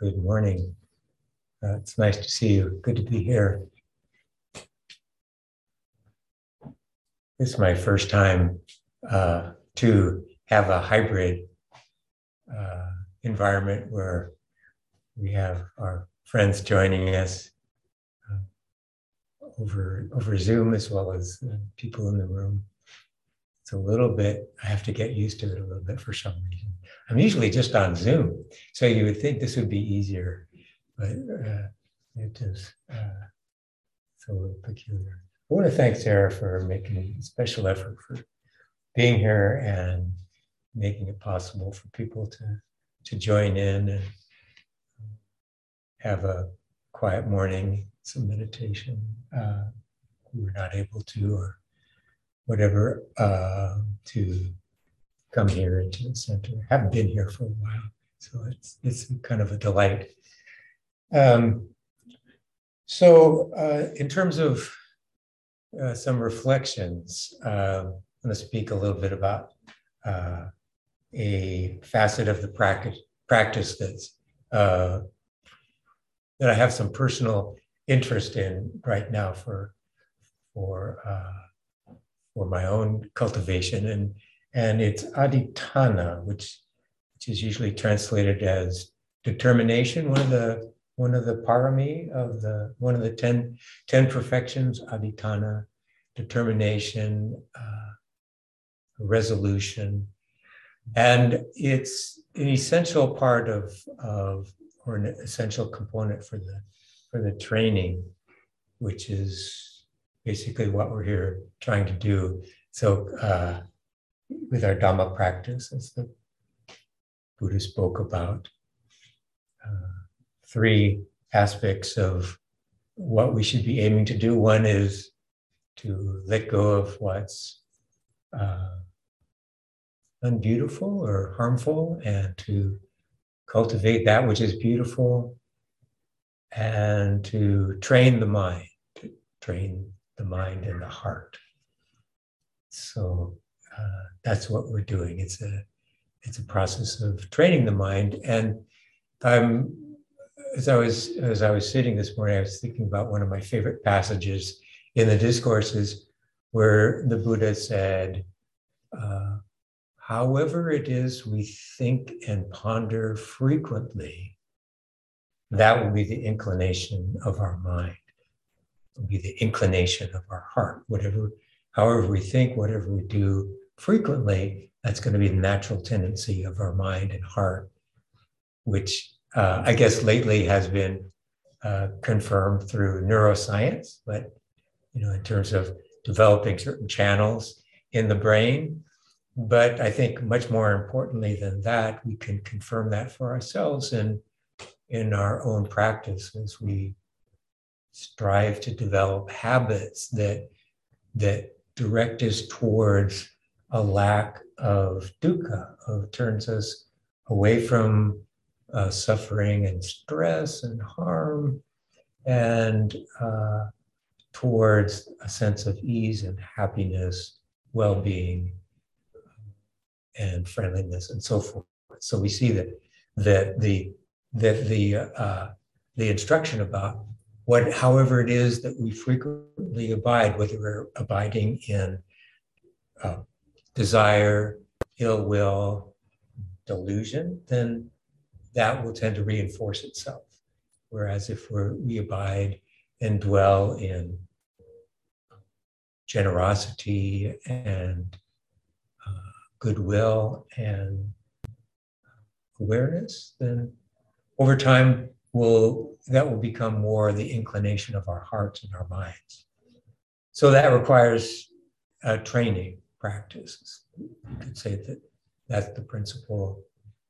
Good morning. Uh, it's nice to see you. Good to be here. This is my first time uh, to have a hybrid uh, environment where we have our friends joining us uh, over over Zoom as well as people in the room. It's a little bit. I have to get used to it a little bit for some reason. I'm usually just on Zoom, so you would think this would be easier, but uh, it is uh, a little peculiar. I want to thank Sarah for making a special effort for being here and making it possible for people to to join in and have a quiet morning, some meditation. Uh, who were not able to, or whatever, uh, to come here into the center. I haven't been here for a while, so it's it's kind of a delight. Um, so, uh, in terms of uh, some reflections, uh, I'm going to speak a little bit about uh, a facet of the practice practice that's uh, that I have some personal interest in right now for for uh, for my own cultivation and and it's adhitthana, which which is usually translated as determination. One of the one of the parami of the one of the 10, 10 perfections, adhitthana, determination, uh, resolution, and it's an essential part of of or an essential component for the for the training, which is basically what we're here trying to do. So. Uh, with our Dhamma practice, as the Buddha spoke about. Uh, three aspects of what we should be aiming to do. One is to let go of what's uh, unbeautiful or harmful and to cultivate that which is beautiful and to train the mind, to train the mind and the heart. So uh, that's what we're doing. It's a it's a process of training the mind. And I'm as I was as I was sitting this morning, I was thinking about one of my favorite passages in the discourses where the Buddha said, uh, "However it is we think and ponder frequently, that will be the inclination of our mind. Will be the inclination of our heart. Whatever, however we think, whatever we do." Frequently, that's going to be the natural tendency of our mind and heart, which uh, I guess lately has been uh, confirmed through neuroscience. But you know, in terms of developing certain channels in the brain, but I think much more importantly than that, we can confirm that for ourselves in in our own practice as we strive to develop habits that that direct us towards a lack of dukkha, of turns us away from uh, suffering and stress and harm and uh, towards a sense of ease and happiness, well being, and friendliness, and so forth. So we see that that the that the uh, the instruction about what, however it is that we frequently abide, whether we're abiding in uh, desire, ill will, delusion, then that will tend to reinforce itself. Whereas if we abide and dwell in generosity and uh, goodwill and awareness, then over time will that will become more the inclination of our hearts and our minds. So that requires uh, training practice. You could say that that's the principal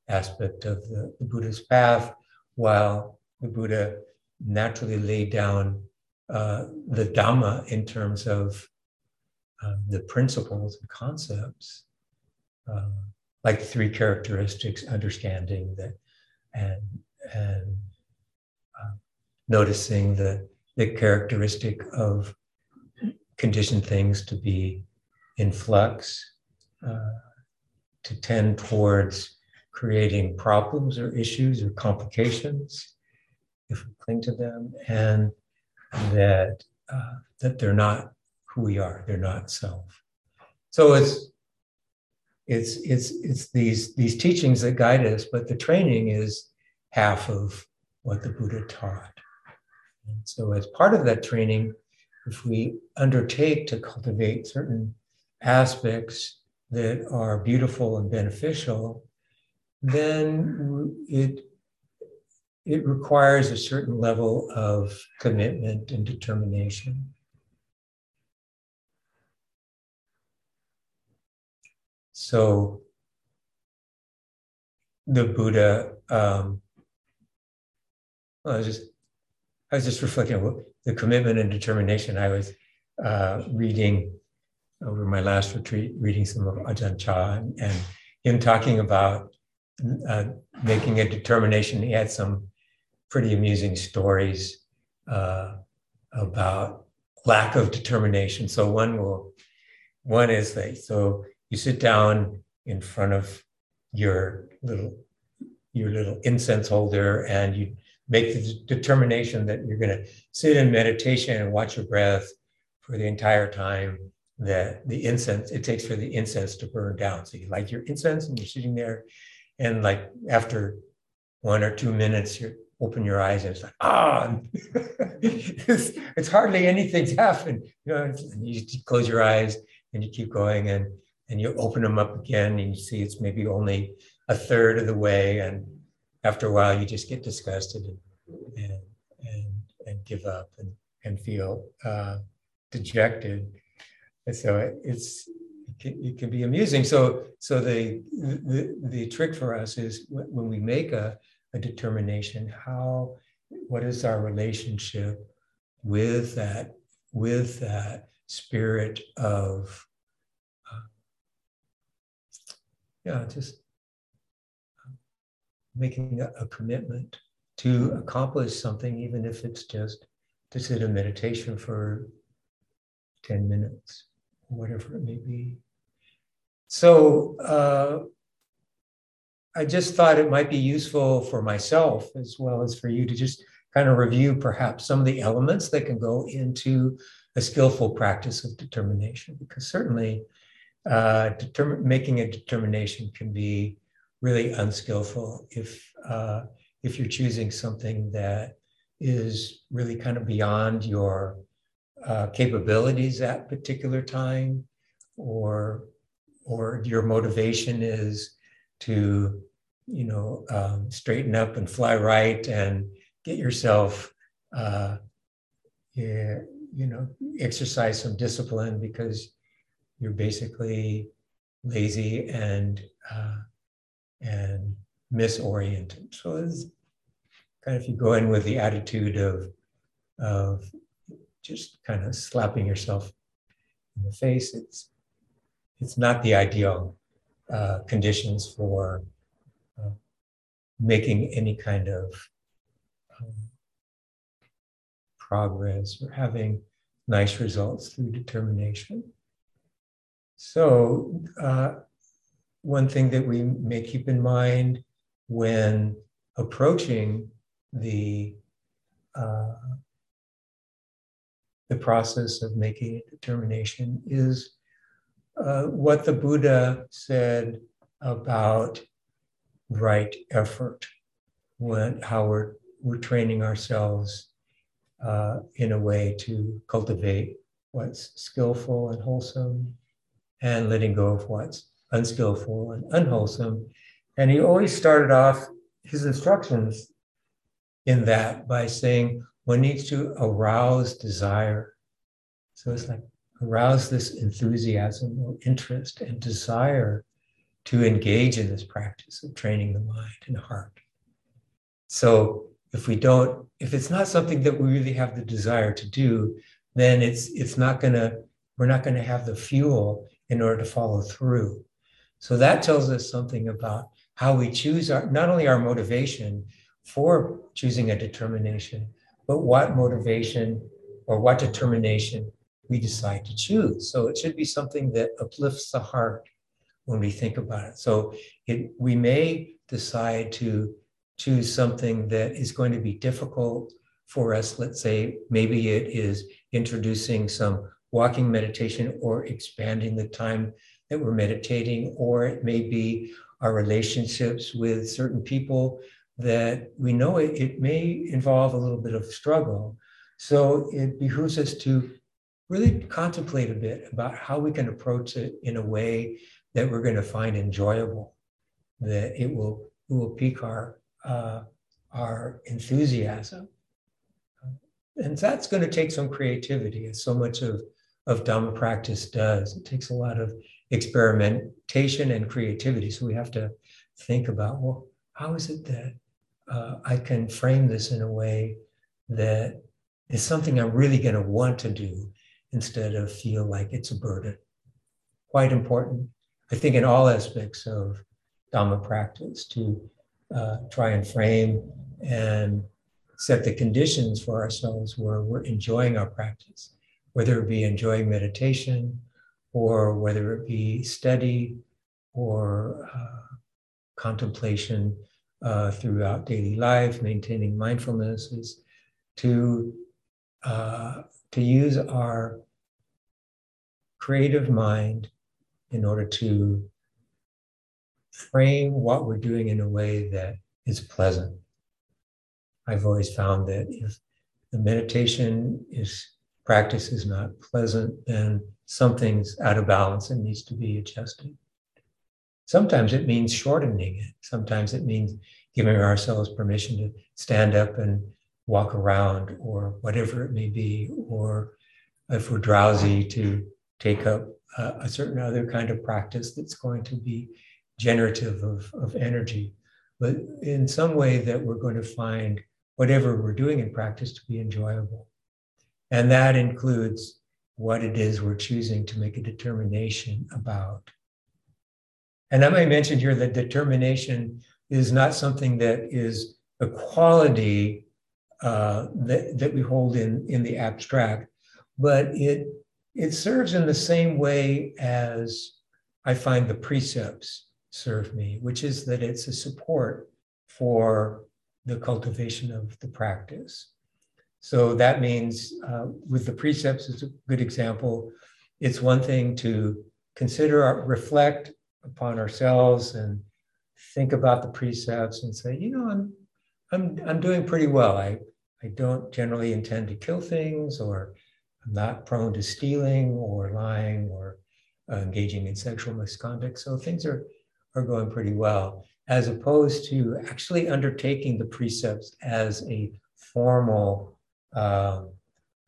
aspect of the, the Buddha's path, while the Buddha naturally laid down uh, the Dhamma in terms of uh, the principles and concepts, uh, like the three characteristics, understanding that, and and uh, noticing the the characteristic of conditioned things to be in flux, uh, to tend towards creating problems or issues or complications if we cling to them, and that uh, that they're not who we are. They're not self. So it's it's it's it's these these teachings that guide us, but the training is half of what the Buddha taught. And so as part of that training, if we undertake to cultivate certain aspects that are beautiful and beneficial, then it it requires a certain level of commitment and determination. So the Buddha, um, I was just, I was just reflecting on the commitment and determination. I was uh, reading over my last retreat, reading some of Ajahn Chah and, and him talking about uh, making a determination. He had some pretty amusing stories uh, about lack of determination. So one will, one is that so you sit down in front of your little your little incense holder and you make the determination that you're going to sit in meditation and watch your breath for the entire time that the incense it takes for the incense to burn down. So you light your incense and you're sitting there and like after one or two minutes you open your eyes and it's like ah! It's, it's, hardly anything's happened you know you close your eyes and you keep going and and you open them up again and you see it's maybe only a third of the way. And after a while you just get disgusted and and and, and give up and and feel uh, dejected and so it's it can, it can, be amusing. So so the, the the trick for us is when we make a, a determination how what is our relationship with that with that spirit of uh, yeah, just making a, a, commitment to accomplish something, even if it's just to sit in meditation for 10 minutes, whatever it may be. So uh, I just thought it might be useful for myself as well as for you to just kind of review perhaps some of the elements that can go into a skillful practice of determination, because certainly uh, making a determination can be really unskillful if uh, if you're choosing something that is really kind of beyond your uh, capabilities at particular time, or or your motivation is to you know um, straighten up and fly right and get yourself uh, yeah, you know exercise some discipline because you're basically lazy and uh, and misoriented. So it's kind of if you go in with the attitude of of just kind of slapping yourself in the face, it's it's not the ideal uh, conditions for uh, making any kind of um, progress or having nice results through determination. So, uh, one thing that we may keep in mind when approaching the uh, the process of making a determination is uh, what the Buddha said about right effort, when how we're we're training ourselves uh, in a way to cultivate what's skillful and wholesome and letting go of what's unskillful and unwholesome. And he always started off his instructions in that by saying one needs to arouse desire. So it's like arouse this enthusiasm or interest and desire to engage in this practice of training the mind and heart. So if we don't, if it's not something that we really have the desire to do, then it's it's not gonna, we're not gonna have the fuel in order to follow through. So that tells us something about how we choose our not only our motivation for choosing a determination, but what motivation or what determination we decide to choose. So it should be something that uplifts the heart when we think about it. So it, we may decide to choose something that is going to be difficult for us. Let's say maybe it is introducing some walking meditation or expanding the time that we're meditating, or it may be our relationships with certain people that we know it, it may involve a little bit of struggle. So it behooves us to really contemplate a bit about how we can approach it in a way that we're going to find enjoyable, that it will, it will pique our, uh, our enthusiasm. And that's going to take some creativity, as so much of, of Dhamma practice does. It takes a lot of experimentation and creativity. So we have to think about, well, how is it that uh, I can frame this in a way that is something I'm really going to want to do instead of feel like it's a burden. Quite important, I think, in all aspects of Dhamma practice to uh, try and frame and set the conditions for ourselves where we're enjoying our practice, whether it be enjoying meditation or whether it be study or uh, contemplation uh, throughout daily life, maintaining mindfulness is to uh, to use our creative mind in order to frame what we're doing in a way that is pleasant. I've always found that if the meditation is practice is not pleasant, then something's out of balance and needs to be adjusted. Sometimes it means shortening it. Sometimes it means giving ourselves permission to stand up and walk around or whatever it may be, or if we're drowsy, to take up a, a certain other kind of practice that's going to be generative of, of energy, but in some way that we're going to find whatever we're doing in practice to be enjoyable. And that includes what it is we're choosing to make a determination about. And I may mention here that determination is not something that is a quality uh, that, that we hold in, in the abstract, but it, it serves in the same way as I find the precepts serve me, which is that it's a support for the cultivation of the practice. So that means uh, with the precepts, is a good example. It's one thing to consider, reflect upon ourselves and think about the precepts and say, you know, I'm I'm I'm doing pretty well. I I don't generally intend to kill things, or I'm not prone to stealing or lying or uh, engaging in sexual misconduct. So things are are going pretty well, as opposed to actually undertaking the precepts as a formal, um,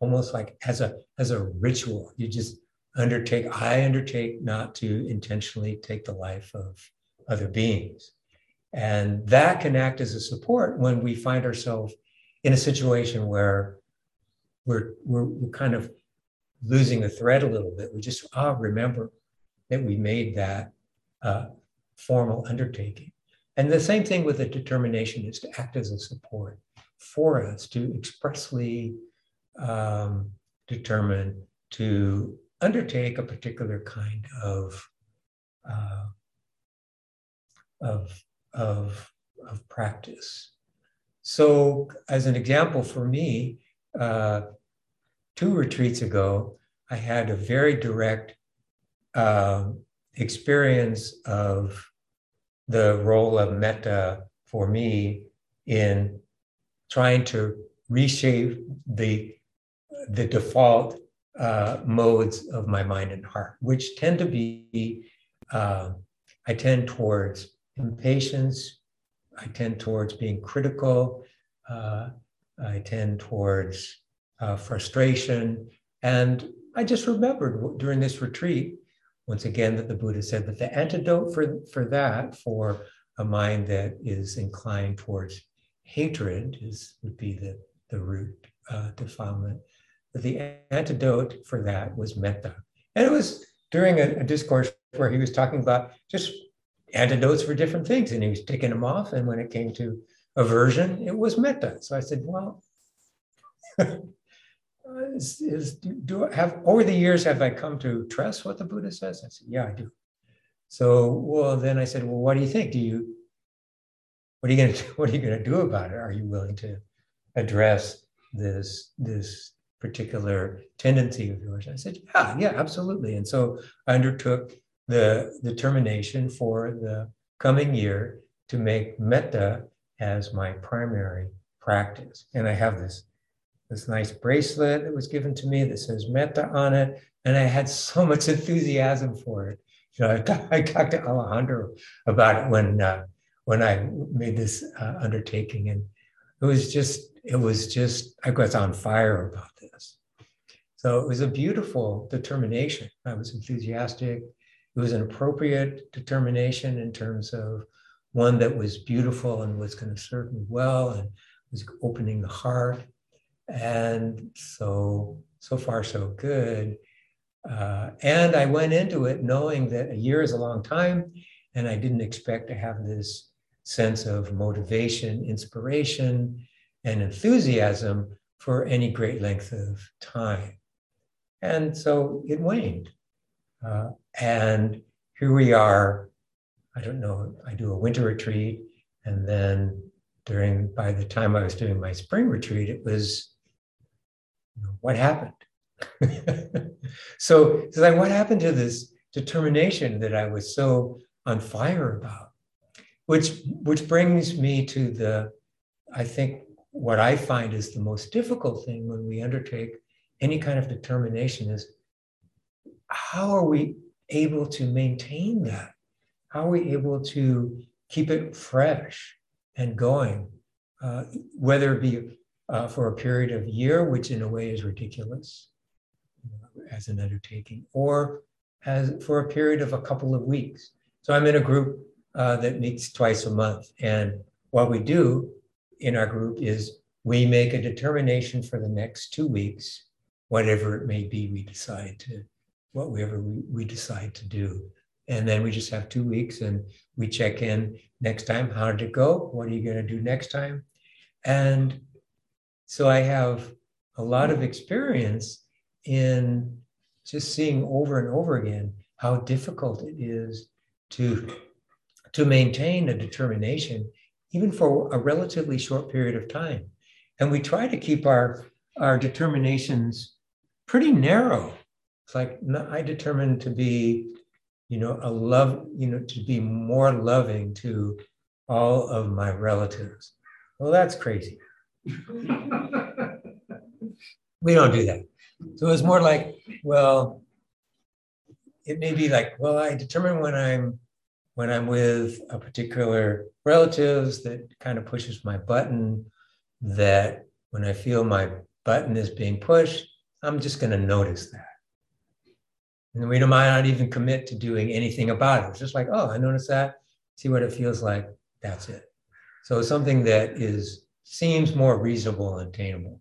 almost like as a as a ritual. You just undertake. I undertake not to intentionally take the life of other beings. And that can act as a support when we find ourselves in a situation where we're, we're, we're kind of losing the thread a little bit. We just, ah, remember that we made that uh, formal undertaking. And the same thing with the determination is to act as a support for us to expressly um, determine to undertake a particular kind of uh, of, of, of practice. So, as an example for me, uh, two retreats ago, I had a very direct uh, experience of the role of metta for me in trying to reshape the, the default uh, modes of my mind and heart, which tend to be, uh, I tend towards impatience. I tend towards being critical. Uh, I tend towards uh, frustration. And I just remembered during this retreat, once again, that the Buddha said that the antidote for, for that, for a mind that is inclined towards hatred, is would be the, the root uh, defilement. The antidote for that was metta. And it was during a, a discourse where he was talking about just antidotes for different things. And he was taking them off. And when it came to aversion, it was metta. So I said, well, is, is do, do I have over the years have I come to trust what the Buddha says? I said, yeah, I do. So, well, then I said, well, what do you think? Do you, what are you going to, what are you going to do about it? Are you willing to address this, this particular tendency of yours? I said, yeah, yeah, absolutely. And so I undertook the determination for the coming year to make metta as my primary practice. And I have this, this nice bracelet that was given to me that says metta on it. And I had so much enthusiasm for it. You know, I, I talked to Alejandro about it when uh, when I made this uh, undertaking, and it was just it was just I was on fire about this. So it was a beautiful determination. I was enthusiastic. It was an appropriate determination in terms of one that was beautiful and was going to serve me well and was opening the heart. And so, so far, so good. Uh, and I went into it knowing that a year is a long time, and I didn't expect to have this sense of motivation, inspiration, and enthusiasm for any great length of time. And so it waned. Uh, and here we are. I don't know, I do a winter retreat. And then during, by the time I was doing my spring retreat, it was, you know, what happened? so it's like, what happened to this determination that I was so on fire about? Which, which brings me to the, I think, what I find is the most difficult thing when we undertake any kind of determination is how are we able to maintain that? How are we able to keep it fresh and going, uh, whether it be uh, for a period of year, which in a way is ridiculous as an undertaking, or as for a period of a couple of weeks. So I'm in a group uh, that meets twice a month, and what we do in our group is we make a determination for the next two weeks, whatever it may be we decide to whatever we, we decide to do. And then we just have two weeks and we check in next time. How did it go? What are you going to do next time? And so I have a lot of experience in just seeing over and over again how difficult it is to, to maintain a determination, even for a relatively short period of time. And we try to keep our, our determinations pretty narrow it's like I determined to be, you know, a love, you know, to be more loving to all of my relatives. Well, that's crazy. we don't do that. So it's more like, well, it may be like, well, I determine when I'm when I'm with a particular relatives that kind of pushes my button, that when I feel my button is being pushed, I'm just going to notice that. And we might not even commit to doing anything about it. It's just like, oh, I noticed that, see what it feels like. That's it. So something that is seems more reasonable and attainable.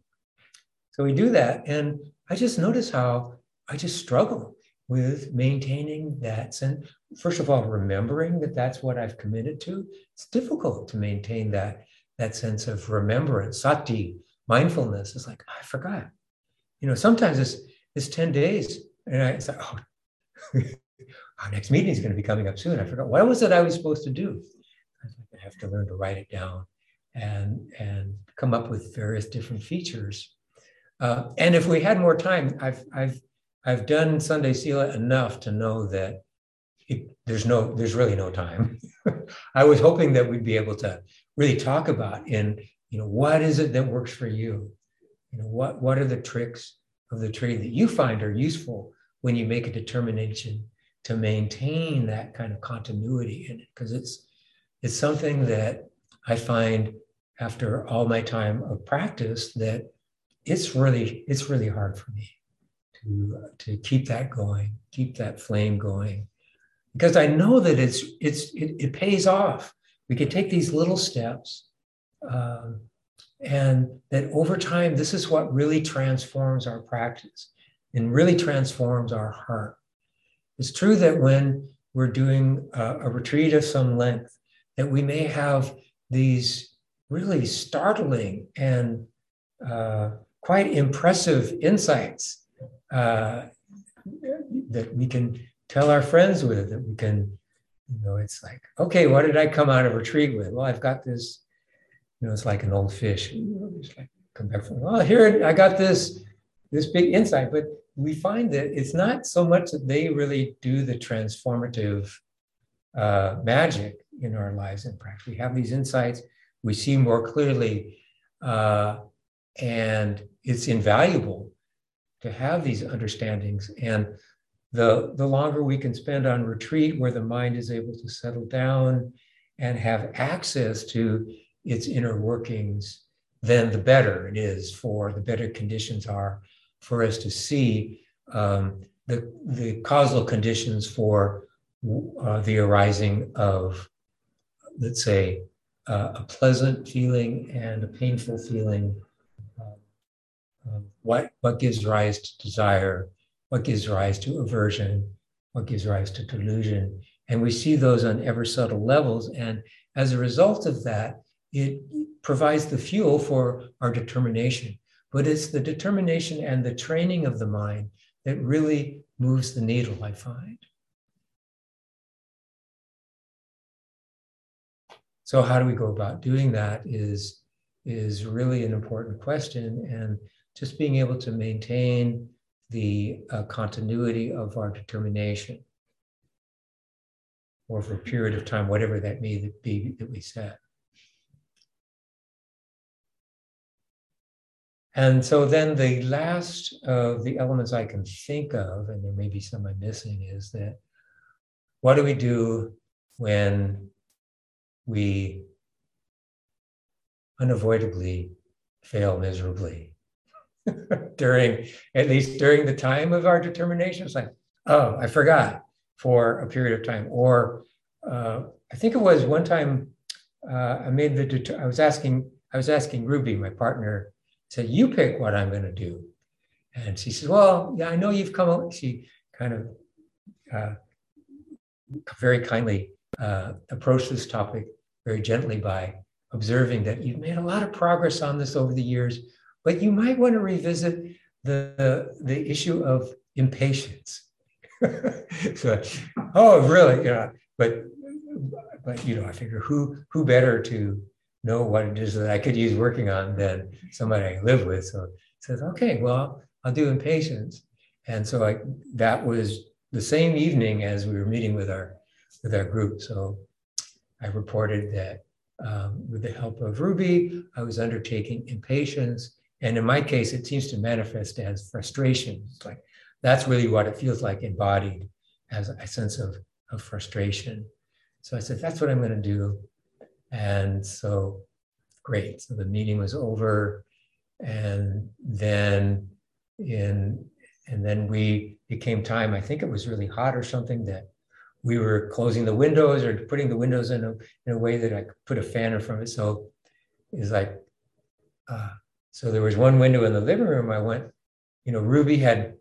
So we do that. And I just notice how I just struggle with maintaining that sense. First of all, remembering that that's what I've committed to. It's difficult to maintain that, that sense of remembrance, sati, mindfulness. It's like, I forgot. You know, sometimes it's, it's 10 days and I said, oh, our next meeting is going to be coming up soon. I forgot what was it I was supposed to do. I have to learn to write it down and and come up with various different features. Uh, and if we had more time, I've I've I've done Sunday Sila enough to know that it, there's no there's really no time. I was hoping that we'd be able to really talk about in you know what is it that works for you. You know what what are the tricks of the trade that you find are useful when you make a determination to maintain that kind of continuity in it because it's it's something that i find after all my time of practice that it's really it's really hard for me to to keep that going keep that flame going because i know that it's it's it, it pays off we can take these little steps um, and that over time, this is what really transforms our practice and really transforms our heart. It's true that when we're doing a, a retreat of some length, that we may have these really startling and uh, quite impressive insights uh, that we can tell our friends with, that we can you know, it's like, okay, what did I come out of retreat with? Well, I've got this, you know, it's like an old fish. You know, just like come back from, oh, here I got this, this big insight. But we find that it's not so much that they really do the transformative uh, magic in our lives in practice. We have these insights, we see more clearly, uh, and it's invaluable to have these understandings. And the, the longer we can spend on retreat where the mind is able to settle down and have access to its inner workings, then the better it is for the better conditions are for us to see um, the, the causal conditions for uh, the arising of, let's say, uh, a pleasant feeling and a painful feeling. What, what gives rise to desire? what gives rise to aversion, what gives rise to delusion. And we see those on ever subtle levels. And as a result of that, it provides the fuel for our determination. But it's the determination and the training of the mind that really moves the needle, I find. So, how do we go about doing that is, is really an important question. And just being able to maintain the uh, continuity of our determination or for a period of time, whatever that may be that we set. And so then the last of the elements I can think of, and there may be some I'm missing, is that what do we do when we unavoidably fail miserably? during at least during the time of our determination. It's like, oh, I forgot for a period of time. Or uh, I think it was one time uh, I made the det- I was asking I was asking Ruby, my partner, said, "You pick what I'm going to do," and she says, "Well, yeah, I know you've come." She kind of uh, very kindly uh, approached this topic very gently by observing that you've made a lot of progress on this over the years but you might want to revisit the, the, the issue of impatience. so, oh, really? Yeah. But, but you know, I figure who who better to know what it is that I could use working on than somebody I live with. So says, okay, well, I'll do impatience. And so I that was the same evening as we were meeting with our with our group. So I reported that um, with the help of Ruby, I was undertaking impatience and in my case, it seems to manifest as frustration. It's like that's really what it feels like embodied as a sense of, of frustration. So I said, that's what I'm going to do. And so, great. So the meeting was over. And then in and then we it came time, I think it was really hot or something that we were closing the windows or putting the windows in a, in a way that I could put a fan in front of it. So it's like uh, so there was one window in the living room. I went, you know, Ruby had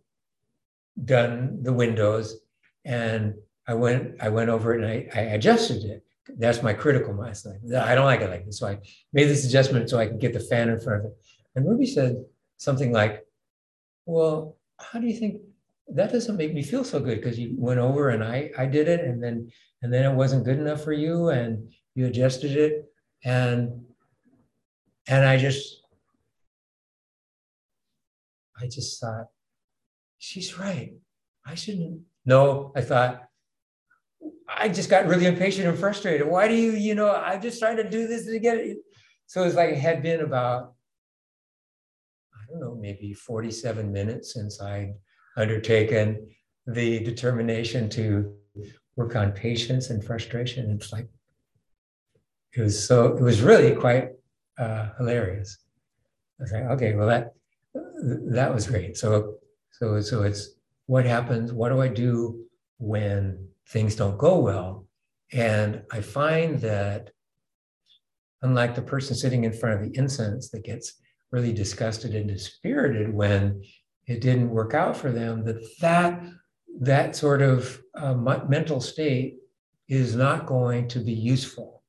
done the windows, and I went, I went over it and I, I adjusted it. That's my critical mind. Like, I don't like it like this. So I made this adjustment so I could get the fan in front of it. And Ruby said something like, Well, how do you think that doesn't make me feel so good? Because you went over and I I did it and then and then it wasn't good enough for you and you adjusted it. And and I just I just thought, she's right. I shouldn't. No, I thought, I just got really impatient and frustrated. Why do you, you know, I'm just trying to do this to get it. So it's like it had been about, I don't know, maybe 47 minutes since I'd undertaken the determination to work on patience and frustration. It's like, it was so, it was really quite uh, hilarious. I was like, okay, well, that, that was great. So, so, so it's what happens? What do I do when things don't go well? And I find that, unlike the person sitting in front of the incense that gets really disgusted and dispirited when it didn't work out for them, that that that sort of uh, mental state is not going to be useful.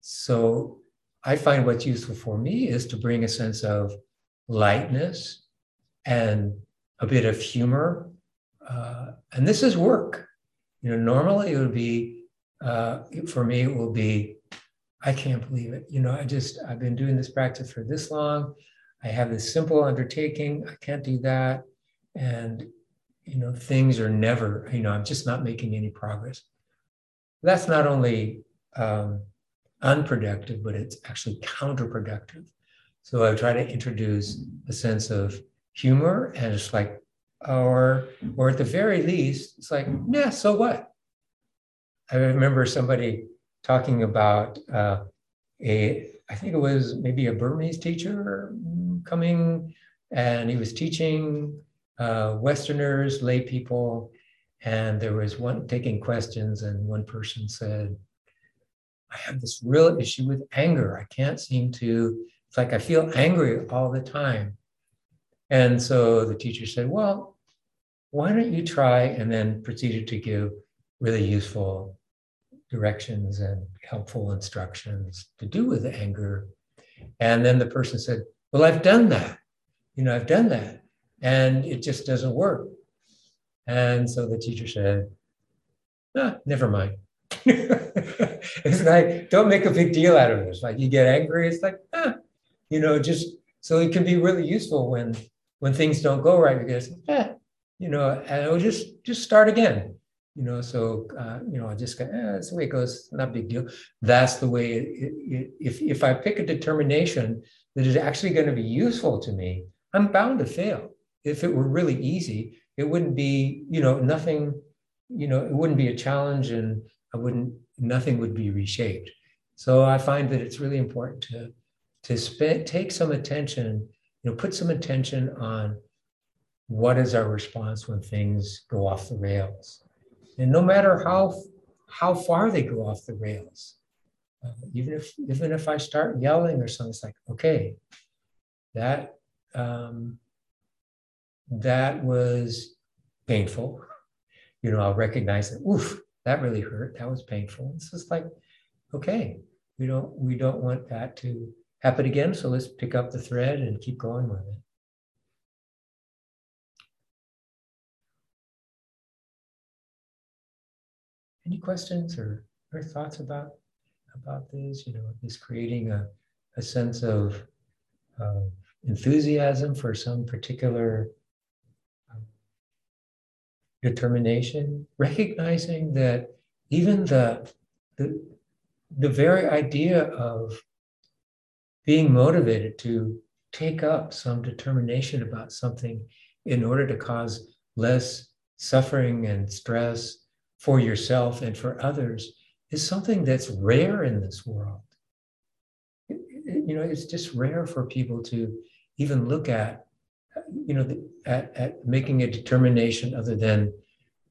So I find what's useful for me is to bring a sense of lightness and a bit of humor. Uh, and this is work. You know, normally it would be uh, for me, it will be, I can't believe it. You know, I just, I've been doing this practice for this long. I have this simple undertaking. I can't do that. And, you know, things are never, you know, I'm just not making any progress. That's not only um, unproductive, but it's actually counterproductive. So I try to introduce a sense of humor and it's like, or, or at the very least, it's like, yeah, so what? I remember somebody talking about uh, a, I think it was maybe a Burmese teacher coming, and he was teaching uh, Westerners, lay people, and there was one taking questions, and one person said, I have this real issue with anger. I can't seem to, it's like I feel angry all the time. And so the teacher said, Well, why don't you try? And then proceeded to give really useful directions and helpful instructions to do with anger. And then the person said, Well, I've done that. You know, I've done that. And it just doesn't work. And so the teacher said, ah, never mind. it's like, don't make a big deal out of this. Like you get angry, it's like, you know, just so it can be really useful when when things don't go right because, eh, you know, and it'll just just start again. You know, so uh, you know, I just go, eh, that's the way it goes, not a big deal. That's the way. It, it, if if I pick a determination that is actually going to be useful to me, I'm bound to fail. If it were really easy, it wouldn't be, you know, nothing, you know, it wouldn't be a challenge and I wouldn't, nothing would be reshaped. So I find that it's really important to, to spend, take some attention, you know, put some attention on what is our response when things go off the rails. And no matter how, how far they go off the rails, uh, even if even if I start yelling or something, it's like, okay, that um, that was painful. You know, I'll recognize that, oof, that really hurt. That was painful. It's just like, okay, we don't we don't want that to happen again. So let's pick up the thread and keep going with it. Any questions or, or thoughts about about this? You know, is creating a, a sense of, of enthusiasm for some particular um, determination, recognizing that even the, the, the very idea of being motivated to take up some determination about something in order to cause less suffering and stress for yourself and for others is something that's rare in this world. You know, it's just rare for people to even look at you know, at, at making a determination other than,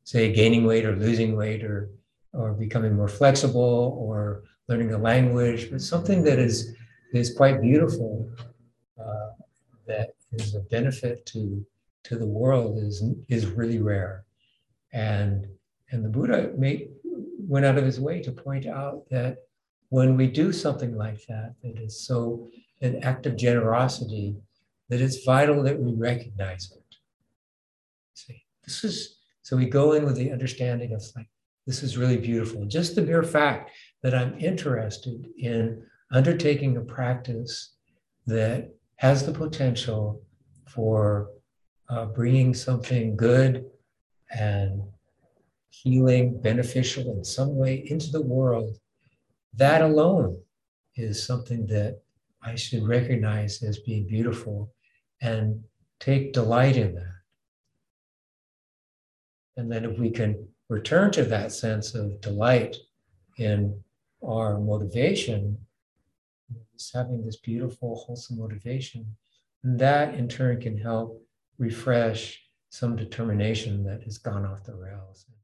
say, gaining weight or losing weight or or becoming more flexible or learning a language, but something that is is quite beautiful, uh, that is a benefit to to the world is is really rare, and and the Buddha made went out of his way to point out that when we do something like that, that is so an act of generosity that it's vital that we recognize it. See, this is so we go in with the understanding of like, this is really beautiful. Just the mere fact that I'm interested in undertaking a practice that has the potential for uh, bringing something good and healing, beneficial in some way into the world, that alone is something that I should recognize as being beautiful and take delight in that. And then if we can return to that sense of delight in our motivation, just having this beautiful, wholesome motivation, and that in turn can help refresh some determination that has gone off the rails.